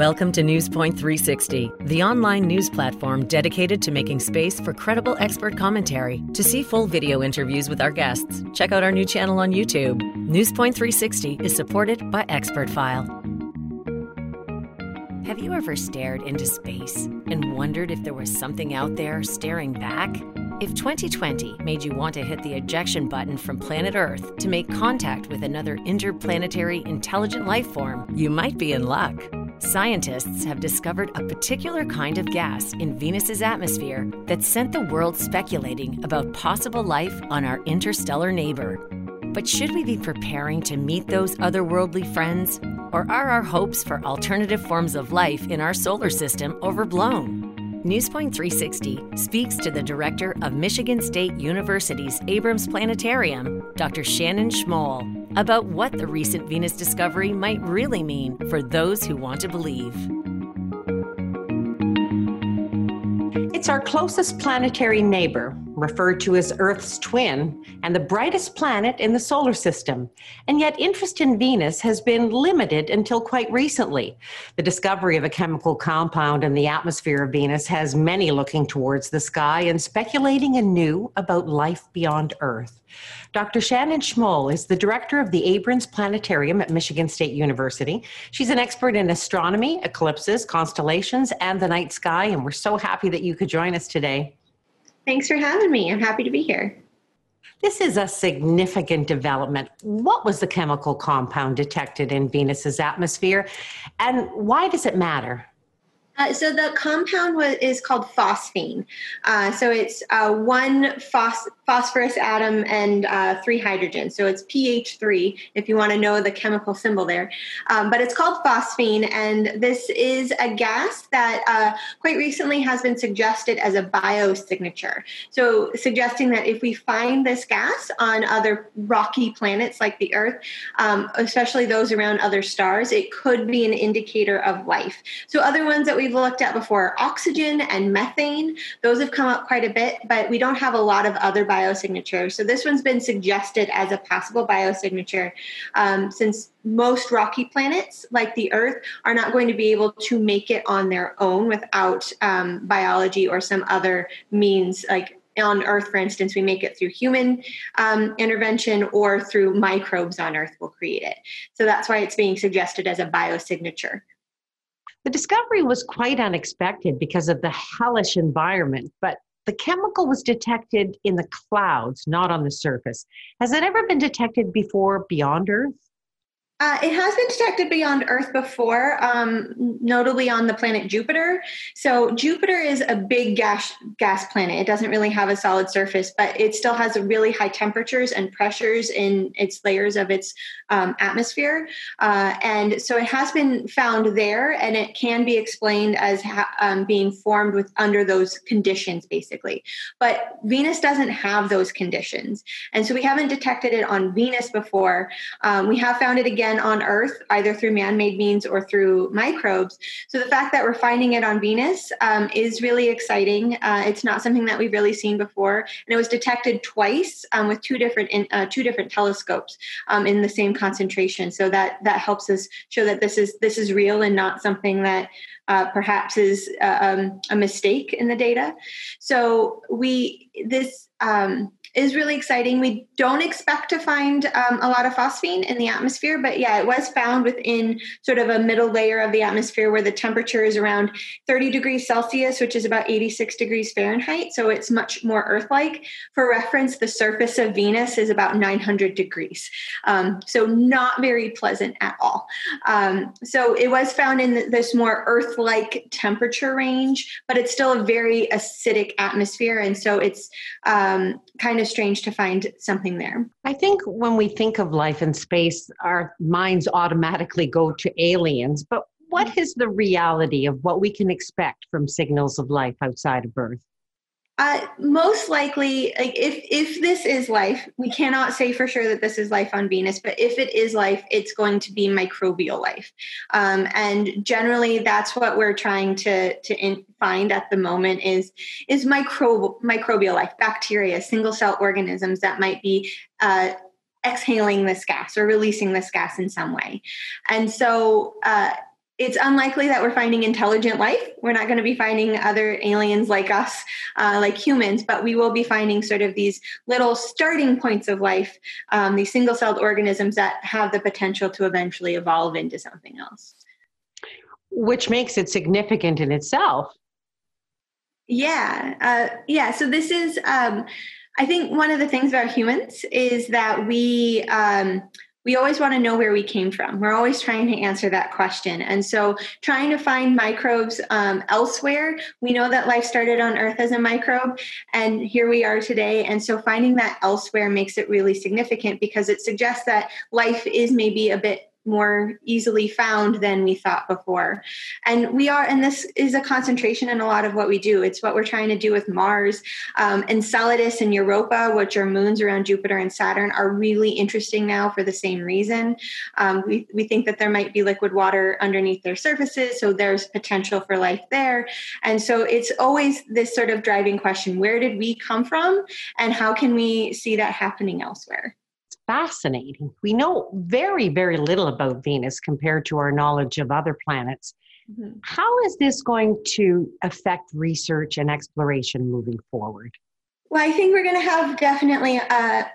Welcome to Newspoint 360, the online news platform dedicated to making space for credible expert commentary. To see full video interviews with our guests, check out our new channel on YouTube. Newspoint 360 is supported by ExpertFile. Have you ever stared into space and wondered if there was something out there staring back? If 2020 made you want to hit the ejection button from planet Earth to make contact with another interplanetary intelligent life form, you might be in luck. Scientists have discovered a particular kind of gas in Venus's atmosphere that sent the world speculating about possible life on our interstellar neighbor. But should we be preparing to meet those otherworldly friends? Or are our hopes for alternative forms of life in our solar system overblown? Newspoint 360 speaks to the director of Michigan State University's Abrams Planetarium, Dr. Shannon Schmoll, about what the recent Venus discovery might really mean for those who want to believe. It's our closest planetary neighbor, referred to as Earth's twin, and the brightest planet in the solar system. And yet, interest in Venus has been limited until quite recently. The discovery of a chemical compound in the atmosphere of Venus has many looking towards the sky and speculating anew about life beyond Earth. Dr. Shannon Schmoll is the director of the Abrams Planetarium at Michigan State University. She's an expert in astronomy, eclipses, constellations, and the night sky, and we're so happy that you could join us today. Thanks for having me. I'm happy to be here. This is a significant development. What was the chemical compound detected in Venus's atmosphere, and why does it matter? Uh, so the compound was, is called phosphine. Uh, so it's uh, one phos- phosphorus atom and uh, three hydrogens. So it's PH3 if you want to know the chemical symbol there. Um, but it's called phosphine, and this is a gas that uh, quite recently has been suggested as a biosignature. So suggesting that if we find this gas on other rocky planets like the Earth, um, especially those around other stars, it could be an indicator of life. So other ones that we we've looked at before are oxygen and methane. Those have come up quite a bit, but we don't have a lot of other biosignatures. So this one's been suggested as a possible biosignature um, since most rocky planets like the Earth are not going to be able to make it on their own without um, biology or some other means like on Earth, for instance, we make it through human um, intervention or through microbes on Earth will create it. So that's why it's being suggested as a biosignature. The discovery was quite unexpected because of the hellish environment, but the chemical was detected in the clouds, not on the surface. Has it ever been detected before beyond Earth? Uh, it has been detected beyond Earth before, um, notably on the planet Jupiter. So Jupiter is a big gas gas planet. It doesn't really have a solid surface, but it still has really high temperatures and pressures in its layers of its um, atmosphere. Uh, and so it has been found there, and it can be explained as ha- um, being formed with under those conditions, basically. But Venus doesn't have those conditions, and so we haven't detected it on Venus before. Um, we have found it again on Earth, either through man made means or through microbes. So the fact that we're finding it on Venus um, is really exciting. Uh, it's not something that we've really seen before. And it was detected twice um, with two different, in, uh, two different telescopes um, in the same concentration. So that, that helps us show that this is, this is real and not something that uh, perhaps is uh, um, a mistake in the data. So we, this, um, is really exciting. We don't expect to find um, a lot of phosphine in the atmosphere, but yeah, it was found within sort of a middle layer of the atmosphere where the temperature is around 30 degrees Celsius, which is about 86 degrees Fahrenheit. So it's much more Earth like. For reference, the surface of Venus is about 900 degrees. Um, so not very pleasant at all. Um, so it was found in this more Earth like temperature range, but it's still a very acidic atmosphere. And so it's um, kind of strange to find something there. I think when we think of life in space, our minds automatically go to aliens. But what mm-hmm. the reality of what we can expect from signals of life outside of Earth? Uh, most likely, like if if this is life, we cannot say for sure that this is life on Venus. But if it is life, it's going to be microbial life, um, and generally, that's what we're trying to to in, find at the moment is is microbial microbial life, bacteria, single cell organisms that might be. Uh, exhaling this gas or releasing this gas in some way and so uh, it's unlikely that we're finding intelligent life. We're not going to be finding other aliens like us, uh, like humans, but we will be finding sort of these little starting points of life, um, these single celled organisms that have the potential to eventually evolve into something else. Which makes it significant in itself. Yeah. Uh, yeah. So this is, um, I think, one of the things about humans is that we, um, we always want to know where we came from. We're always trying to answer that question. And so, trying to find microbes um, elsewhere, we know that life started on Earth as a microbe, and here we are today. And so, finding that elsewhere makes it really significant because it suggests that life is maybe a bit more easily found than we thought before. And we are, and this is a concentration in a lot of what we do. It's what we're trying to do with Mars. Um, Enceladus and Europa, which are moons around Jupiter and Saturn, are really interesting now for the same reason. Um, we, we think that there might be liquid water underneath their surfaces, so there's potential for life there. And so it's always this sort of driving question where did we come from, and how can we see that happening elsewhere? Fascinating. We know very, very little about Venus compared to our knowledge of other planets. Mm-hmm. How is this going to affect research and exploration moving forward? Well, I think we're going to have definitely a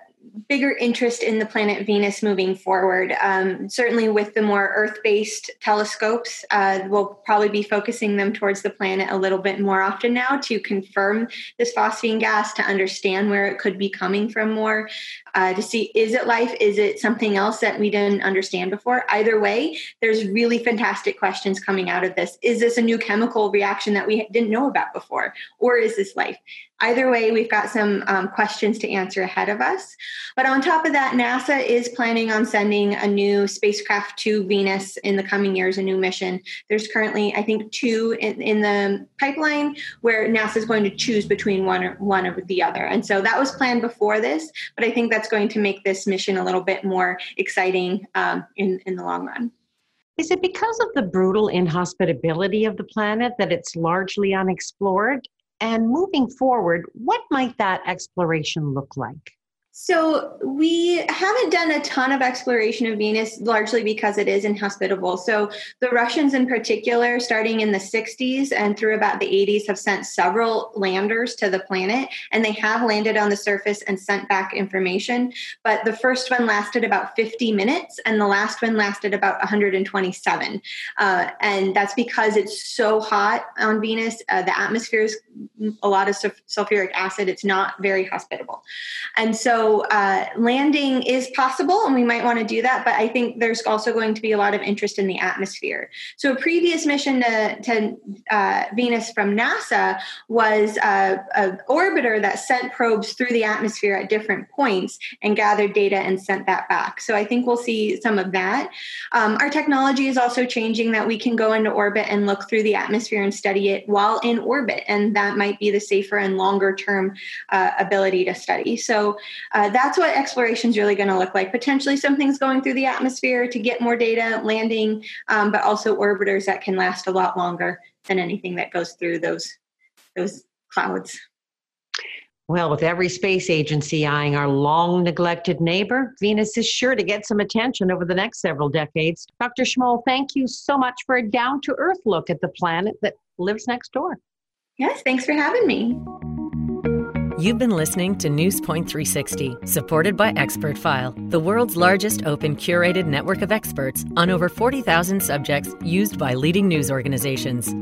bigger interest in the planet Venus moving forward. Um, certainly, with the more Earth based telescopes, uh, we'll probably be focusing them towards the planet a little bit more often now to confirm this phosphine gas, to understand where it could be coming from more, uh, to see is it life? Is it something else that we didn't understand before? Either way, there's really fantastic questions coming out of this. Is this a new chemical reaction that we didn't know about before? Or is this life? Either way, we've got some um, questions to answer ahead of us. But on top of that, NASA is planning on sending a new spacecraft to Venus in the coming years, a new mission. There's currently, I think, two in, in the pipeline where NASA is going to choose between one or one or the other. And so that was planned before this, but I think that's going to make this mission a little bit more exciting um, in, in the long run. Is it because of the brutal inhospitability of the planet that it's largely unexplored? And moving forward, what might that exploration look like? So we haven't done a ton of exploration of Venus, largely because it is inhospitable. So the Russians, in particular, starting in the 60s and through about the 80s, have sent several landers to the planet, and they have landed on the surface and sent back information. But the first one lasted about 50 minutes, and the last one lasted about 127. Uh, and that's because it's so hot on Venus. Uh, the atmosphere is a lot of sulfuric acid. It's not very hospitable, and so uh, landing is possible and we might want to do that, but I think there's also going to be a lot of interest in the atmosphere. So, a previous mission to, to uh, Venus from NASA was uh, an orbiter that sent probes through the atmosphere at different points and gathered data and sent that back. So, I think we'll see some of that. Um, our technology is also changing that we can go into orbit and look through the atmosphere and study it while in orbit, and that might be the safer and longer term uh, ability to study. So, uh, that's what exploration is really going to look like. Potentially, something's going through the atmosphere to get more data, landing, um, but also orbiters that can last a lot longer than anything that goes through those those clouds. Well, with every space agency eyeing our long neglected neighbor, Venus is sure to get some attention over the next several decades. Dr. Schmoll, thank you so much for a down to earth look at the planet that lives next door. Yes, thanks for having me. You've been listening to Newspoint 360, supported by ExpertFile, the world's largest open curated network of experts on over 40,000 subjects used by leading news organizations.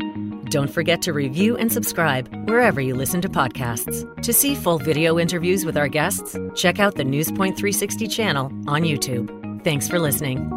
Don't forget to review and subscribe wherever you listen to podcasts. To see full video interviews with our guests, check out the Newspoint 360 channel on YouTube. Thanks for listening.